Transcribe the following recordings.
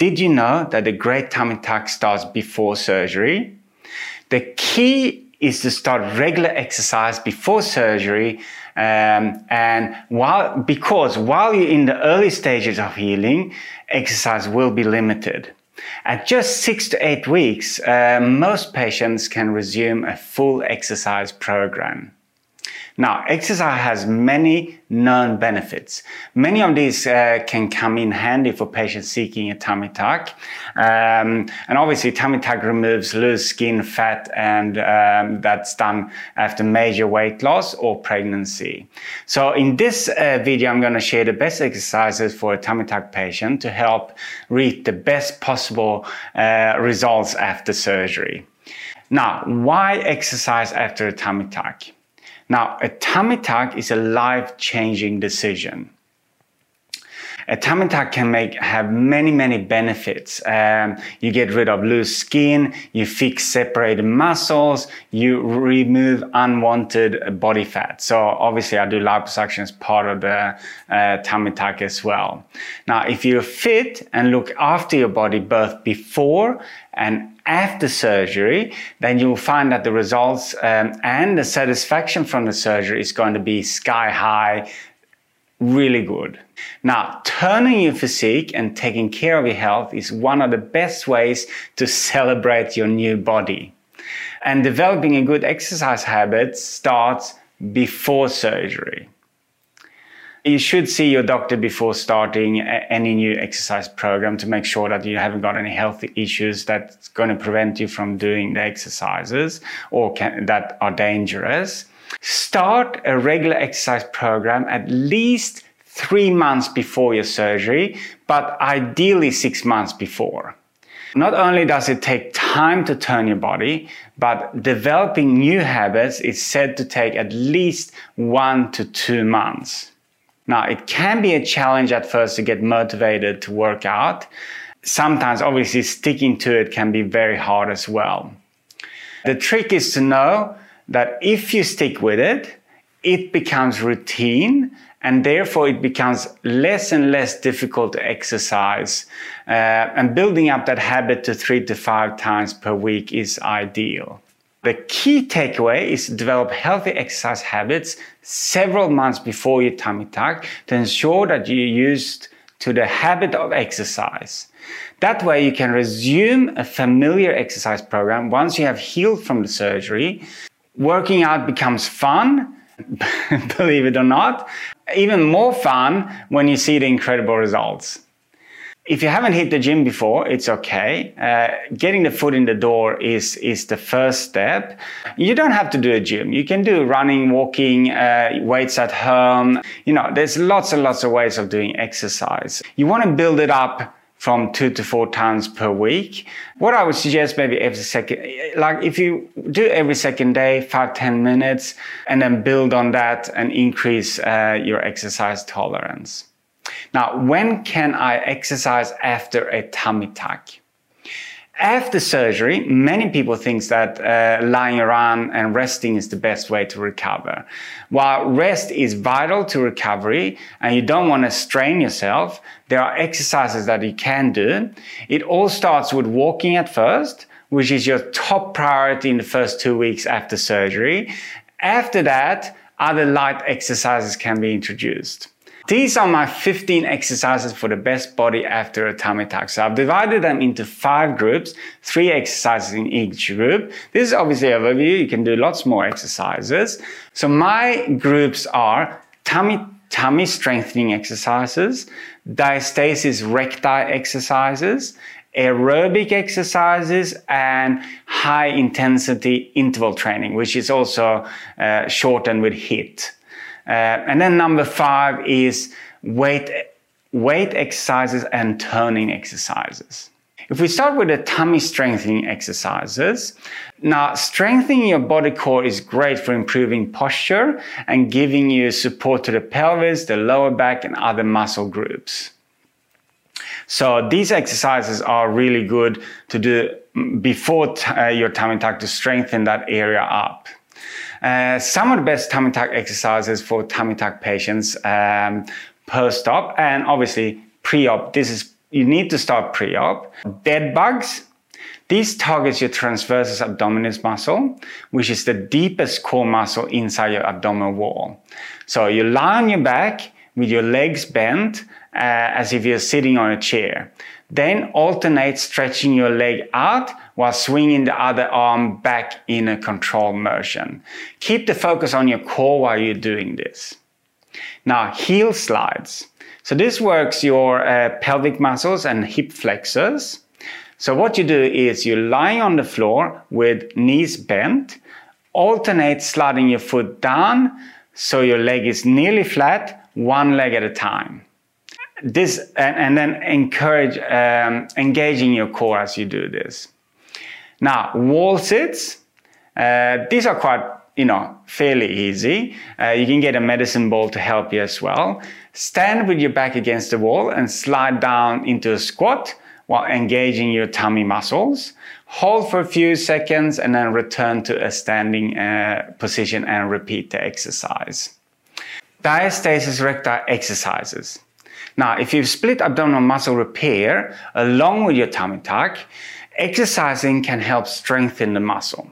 Did you know that the great tummy tuck starts before surgery? The key is to start regular exercise before surgery um, and while because while you're in the early stages of healing exercise will be limited at just six to eight weeks uh, most patients can resume a full exercise program now, exercise has many known benefits. Many of these uh, can come in handy for patients seeking a tummy tuck. Um, and obviously, tummy tuck removes loose skin, fat, and um, that's done after major weight loss or pregnancy. So, in this uh, video, I'm going to share the best exercises for a tummy tuck patient to help reach the best possible uh, results after surgery. Now, why exercise after a tummy tuck? Now, a tummy tuck is a life-changing decision. A tummy tuck can make have many many benefits. Um, you get rid of loose skin, you fix separated muscles, you remove unwanted body fat. So obviously, I do liposuction as part of the uh, tummy tuck as well. Now, if you're fit and look after your body both before and after surgery, then you'll find that the results um, and the satisfaction from the surgery is going to be sky high, really good. Now, turning your physique and taking care of your health is one of the best ways to celebrate your new body. And developing a good exercise habit starts before surgery. You should see your doctor before starting any new exercise program to make sure that you haven't got any health issues that's going to prevent you from doing the exercises or can, that are dangerous. Start a regular exercise program at least three months before your surgery, but ideally six months before. Not only does it take time to turn your body, but developing new habits is said to take at least one to two months. Now, it can be a challenge at first to get motivated to work out. Sometimes, obviously, sticking to it can be very hard as well. The trick is to know that if you stick with it, it becomes routine and therefore it becomes less and less difficult to exercise. Uh, and building up that habit to three to five times per week is ideal. The key takeaway is to develop healthy exercise habits several months before your tummy tuck to ensure that you're used to the habit of exercise. That way you can resume a familiar exercise program once you have healed from the surgery. Working out becomes fun, believe it or not, even more fun when you see the incredible results. If you haven't hit the gym before, it's okay. Uh, getting the foot in the door is, is the first step. You don't have to do a gym. You can do running, walking, uh, weights at home. You know, there's lots and lots of ways of doing exercise. You want to build it up from two to four times per week. What I would suggest maybe every second, like if you do every second day, five ten minutes, and then build on that and increase uh, your exercise tolerance. Now, when can I exercise after a tummy tuck? After surgery, many people think that uh, lying around and resting is the best way to recover. While rest is vital to recovery and you don't want to strain yourself, there are exercises that you can do. It all starts with walking at first, which is your top priority in the first two weeks after surgery. After that, other light exercises can be introduced. These are my 15 exercises for the best body after a tummy tuck. So I've divided them into five groups, three exercises in each group. This is obviously an overview. You can do lots more exercises. So my groups are tummy tummy strengthening exercises, diastasis recti exercises, aerobic exercises, and high intensity interval training, which is also uh, shortened with HIIT. Uh, and then number five is weight, weight exercises and toning exercises. If we start with the tummy strengthening exercises, now strengthening your body core is great for improving posture and giving you support to the pelvis, the lower back, and other muscle groups. So these exercises are really good to do before uh, your tummy tuck to strengthen that area up. Uh, some of the best tummy tuck exercises for tummy tuck patients um, post-op and obviously pre-op. This is you need to start pre-op. Dead bugs, these targets your transversus abdominis muscle, which is the deepest core muscle inside your abdominal wall. So you lie on your back with your legs bent uh, as if you're sitting on a chair. Then alternate stretching your leg out while swinging the other arm back in a controlled motion. Keep the focus on your core while you're doing this. Now, heel slides. So this works your uh, pelvic muscles and hip flexors. So what you do is you're lying on the floor with knees bent, alternate sliding your foot down so your leg is nearly flat, one leg at a time this and, and then encourage um, engaging your core as you do this. Now, wall sits. Uh, these are quite, you know, fairly easy. Uh, you can get a medicine ball to help you as well. Stand with your back against the wall and slide down into a squat while engaging your tummy muscles. Hold for a few seconds and then return to a standing uh, position and repeat the exercise. Diastasis recti exercises. Now, if you've split abdominal muscle repair along with your tummy tuck, exercising can help strengthen the muscle.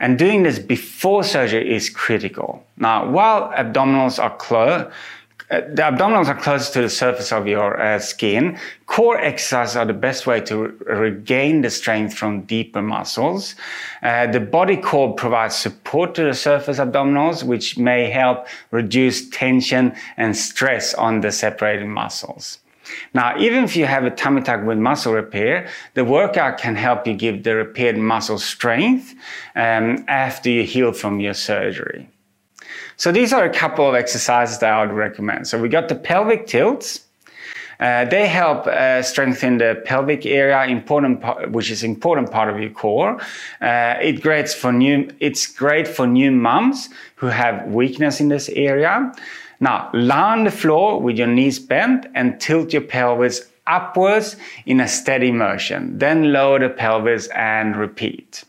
And doing this before surgery is critical. Now, while abdominals are closed, uh, the abdominals are close to the surface of your uh, skin. Core exercises are the best way to re- regain the strength from deeper muscles. Uh, the body core provides support to the surface abdominals, which may help reduce tension and stress on the separated muscles. Now, even if you have a tummy tuck with muscle repair, the workout can help you give the repaired muscle strength um, after you heal from your surgery. So these are a couple of exercises that I would recommend. So we got the pelvic tilts. Uh, they help uh, strengthen the pelvic area, important part, which is important part of your core. Uh, it great for new. It's great for new moms who have weakness in this area. Now, lie on the floor with your knees bent and tilt your pelvis upwards in a steady motion. Then lower the pelvis and repeat.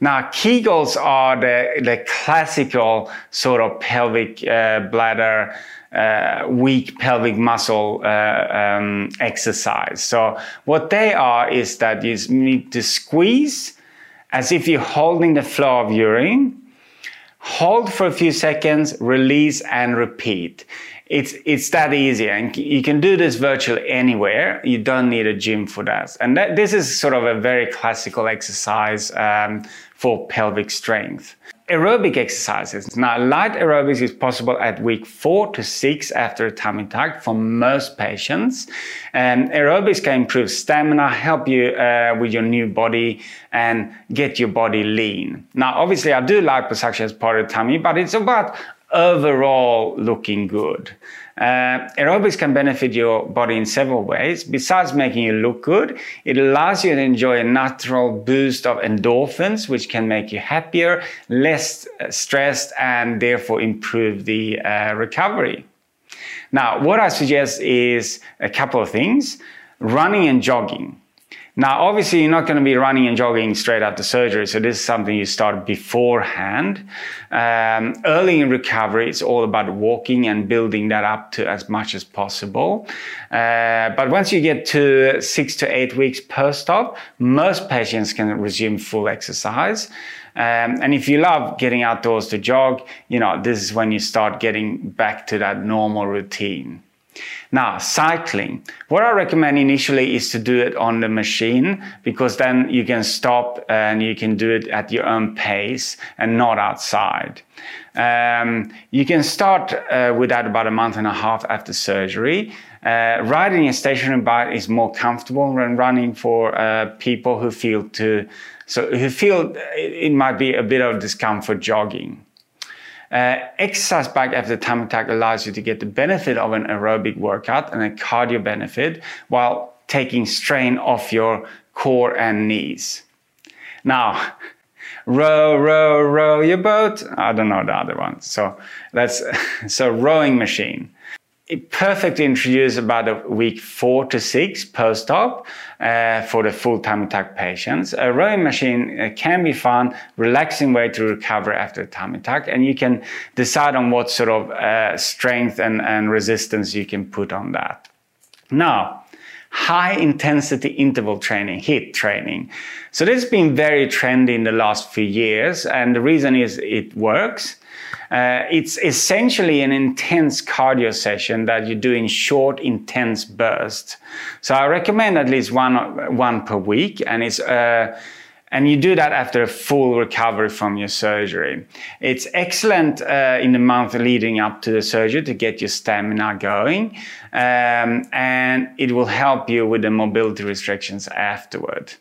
Now, Kegels are the, the classical sort of pelvic uh, bladder, uh, weak pelvic muscle uh, um, exercise. So, what they are is that you need to squeeze as if you're holding the flow of urine, hold for a few seconds, release, and repeat. It's it's that easy and you can do this virtually anywhere. You don't need a gym for that. And that, this is sort of a very classical exercise um, for pelvic strength. Aerobic exercises. Now light aerobics is possible at week four to six after a tummy tuck for most patients. And aerobics can improve stamina help you uh, with your new body and get your body lean. Now obviously i do liposuction as part of tummy but it's about overall looking good. Uh, aerobics can benefit your body in several ways. Besides making you look good, it allows you to enjoy a natural boost of endorphins, which can make you happier, less uh, stressed, and therefore improve the uh, recovery. Now, what I suggest is a couple of things running and jogging. Now, obviously, you're not going to be running and jogging straight after surgery, so this is something you start beforehand. Um, early in recovery, it's all about walking and building that up to as much as possible. Uh, but once you get to six to eight weeks post-op, most patients can resume full exercise. Um, and if you love getting outdoors to jog, you know, this is when you start getting back to that normal routine. Now, cycling. What I recommend initially is to do it on the machine because then you can stop and you can do it at your own pace and not outside. Um, you can start uh, with that about a month and a half after surgery. Uh, riding a stationary bike is more comfortable than running for uh, people who feel to so who feel it might be a bit of discomfort jogging. Uh, exercise bike after tummy tuck allows you to get the benefit of an aerobic workout and a cardio benefit while taking strain off your core and knees. Now, row, row, row your boat. I don't know the other one. So that's so rowing machine it perfectly introduced about a week four to six post-op uh, for the full-time tuck patients. A rowing machine uh, can be fun, relaxing way to recover after a tummy tuck, and you can decide on what sort of uh, strength and, and resistance you can put on that. Now, high intensity interval training, HIIT training. So this has been very trendy in the last few years, and the reason is it works. Uh, it's essentially an intense cardio session that you do in short, intense bursts. So I recommend at least one one per week, and it's. Uh, and you do that after a full recovery from your surgery. It's excellent uh, in the month leading up to the surgery to get your stamina going, um, and it will help you with the mobility restrictions afterward.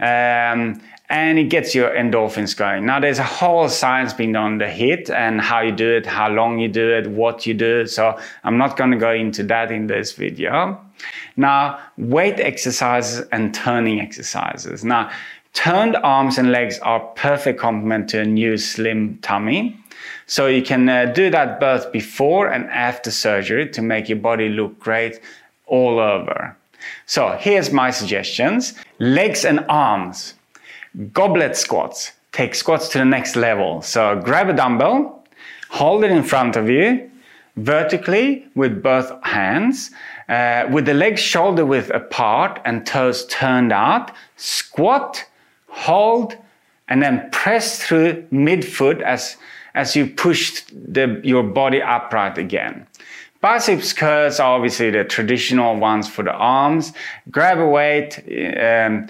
Um, and it gets your endorphins going. Now, there's a whole science being done on the HIIT and how you do it, how long you do it, what you do. So I'm not going to go into that in this video. Now, weight exercises and turning exercises. Now, turned arms and legs are perfect complement to a new slim tummy. So you can uh, do that both before and after surgery to make your body look great all over. So here's my suggestions. Legs and arms. Goblet squats. Take squats to the next level. So grab a dumbbell, hold it in front of you, vertically with both hands, uh, with the legs shoulder width apart and toes turned out. Squat, hold, and then press through midfoot as, as you push the, your body upright again. Biceps curls are obviously the traditional ones for the arms. Grab a weight, um,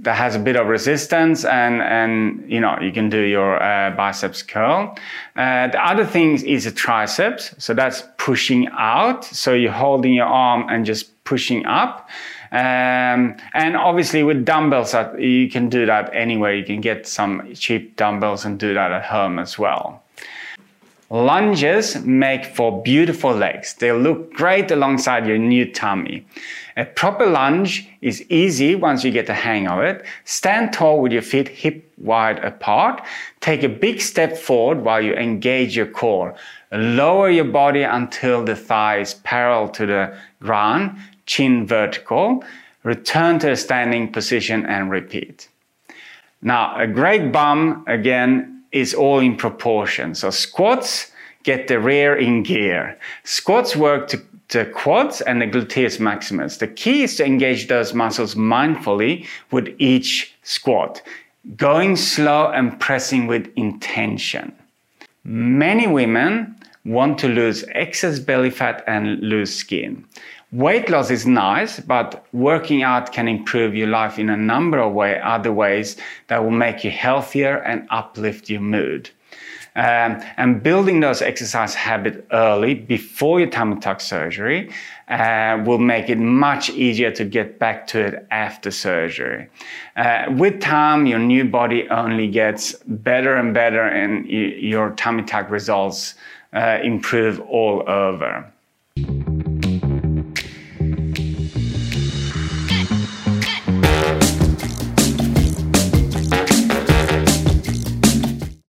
that has a bit of resistance and, and you know, you can do your uh, biceps curl. Uh, the other thing is a triceps. So that's pushing out. So you're holding your arm and just pushing up. Um, and obviously with dumbbells, you can do that anywhere. You can get some cheap dumbbells and do that at home as well. Lunges make for beautiful legs. They look great alongside your new tummy. A proper lunge is easy once you get the hang of it. Stand tall with your feet hip wide apart. Take a big step forward while you engage your core. Lower your body until the thigh is parallel to the ground, chin vertical. Return to a standing position and repeat. Now, a great bum, again, is all in proportion. So squats get the rear in gear. Squats work to the quads and the gluteus maximus. The key is to engage those muscles mindfully with each squat, going slow and pressing with intention. Many women want to lose excess belly fat and lose skin. Weight loss is nice, but working out can improve your life in a number of way, other ways that will make you healthier and uplift your mood. Um, and building those exercise habits early before your tummy tuck surgery uh, will make it much easier to get back to it after surgery. Uh, with time, your new body only gets better and better, and your tummy tuck results uh, improve all over.